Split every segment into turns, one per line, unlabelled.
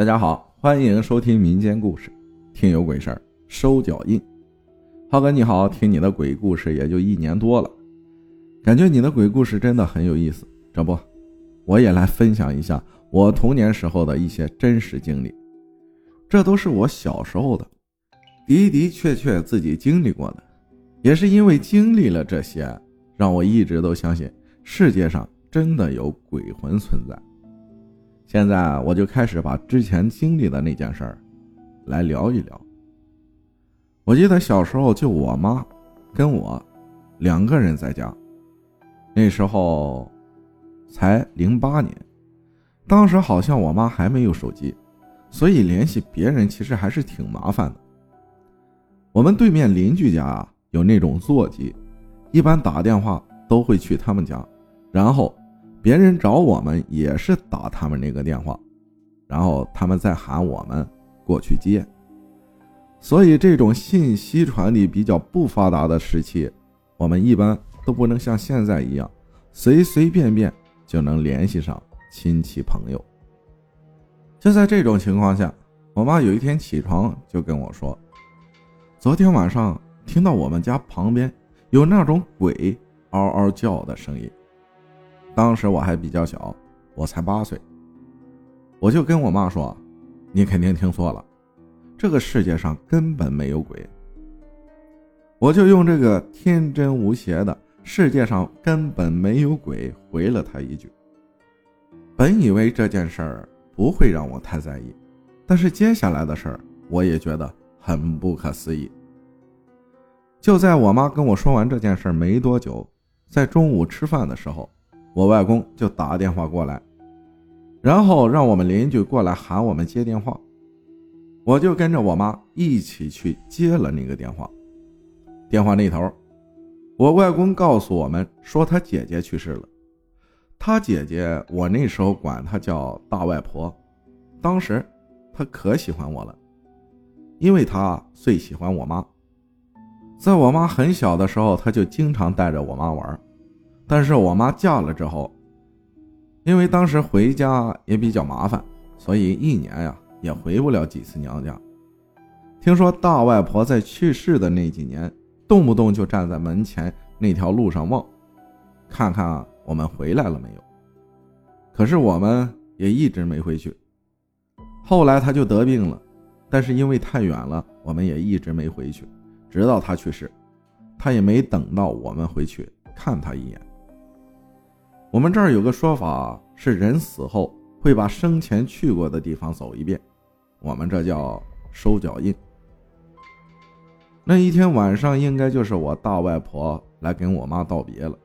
大家好，欢迎收听民间故事，听有鬼事儿收脚印。浩哥你好，听你的鬼故事也就一年多了，感觉你的鬼故事真的很有意思。这不，我也来分享一下我童年时候的一些真实经历，这都是我小时候的，的的确确自己经历过的，也是因为经历了这些，让我一直都相信世界上真的有鬼魂存在。现在我就开始把之前经历的那件事儿来聊一聊。我记得小时候就我妈跟我两个人在家，那时候才零八年，当时好像我妈还没有手机，所以联系别人其实还是挺麻烦的。我们对面邻居家啊有那种座机，一般打电话都会去他们家，然后。别人找我们也是打他们那个电话，然后他们再喊我们过去接。所以这种信息传递比较不发达的时期，我们一般都不能像现在一样随随便便就能联系上亲戚朋友。就在这种情况下，我妈有一天起床就跟我说：“昨天晚上听到我们家旁边有那种鬼嗷嗷叫的声音。”当时我还比较小，我才八岁，我就跟我妈说：“你肯定听错了，这个世界上根本没有鬼。”我就用这个天真无邪的“世界上根本没有鬼”回了他一句。本以为这件事儿不会让我太在意，但是接下来的事儿我也觉得很不可思议。就在我妈跟我说完这件事没多久，在中午吃饭的时候。我外公就打电话过来，然后让我们邻居过来喊我们接电话，我就跟着我妈一起去接了那个电话。电话那头，我外公告诉我们说他姐姐去世了。他姐姐，我那时候管她叫大外婆，当时她可喜欢我了，因为她最喜欢我妈。在我妈很小的时候，她就经常带着我妈玩。但是我妈嫁了之后，因为当时回家也比较麻烦，所以一年呀也回不了几次娘家。听说大外婆在去世的那几年，动不动就站在门前那条路上望，看看我们回来了没有。可是我们也一直没回去。后来她就得病了，但是因为太远了，我们也一直没回去，直到她去世，她也没等到我们回去看她一眼。我们这儿有个说法是，人死后会把生前去过的地方走一遍，我们这叫收脚印。那一天晚上，应该就是我大外婆来跟我妈道别了。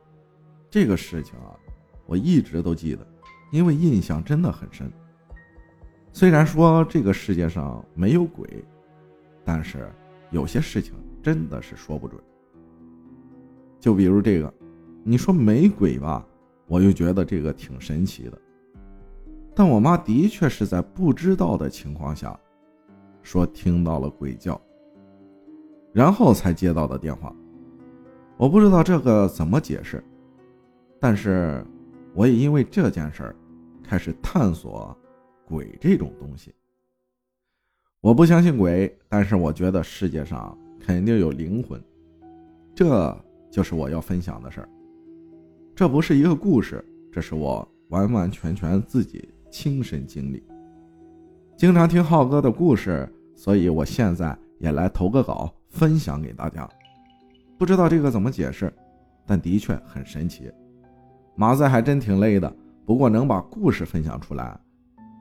这个事情啊，我一直都记得，因为印象真的很深。虽然说这个世界上没有鬼，但是有些事情真的是说不准。就比如这个，你说没鬼吧？我就觉得这个挺神奇的，但我妈的确是在不知道的情况下，说听到了鬼叫，然后才接到的电话。我不知道这个怎么解释，但是我也因为这件事儿开始探索鬼这种东西。我不相信鬼，但是我觉得世界上肯定有灵魂，这就是我要分享的事儿。这不是一个故事，这是我完完全全自己亲身经历。经常听浩哥的故事，所以我现在也来投个稿分享给大家。不知道这个怎么解释，但的确很神奇。麻子还真挺累的，不过能把故事分享出来，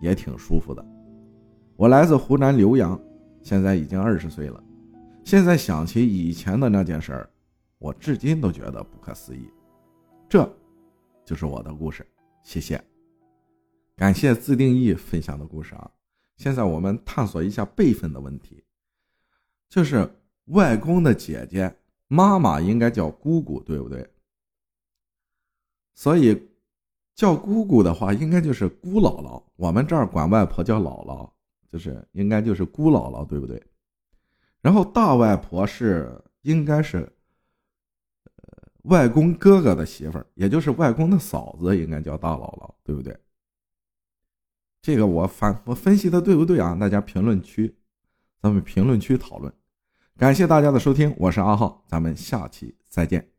也挺舒服的。我来自湖南浏阳，现在已经二十岁了。现在想起以前的那件事儿，我至今都觉得不可思议。这，就是我的故事，谢谢，感谢自定义分享的故事啊！现在我们探索一下辈分的问题，就是外公的姐姐，妈妈应该叫姑姑，对不对？所以叫姑姑的话，应该就是姑姥姥。我们这儿管外婆叫姥姥，就是应该就是姑姥姥，对不对？然后大外婆是应该是。外公哥哥的媳妇儿，也就是外公的嫂子，应该叫大姥姥，对不对？这个我反我分析的对不对啊？大家评论区，咱们评论区讨论。感谢大家的收听，我是阿浩，咱们下期再见。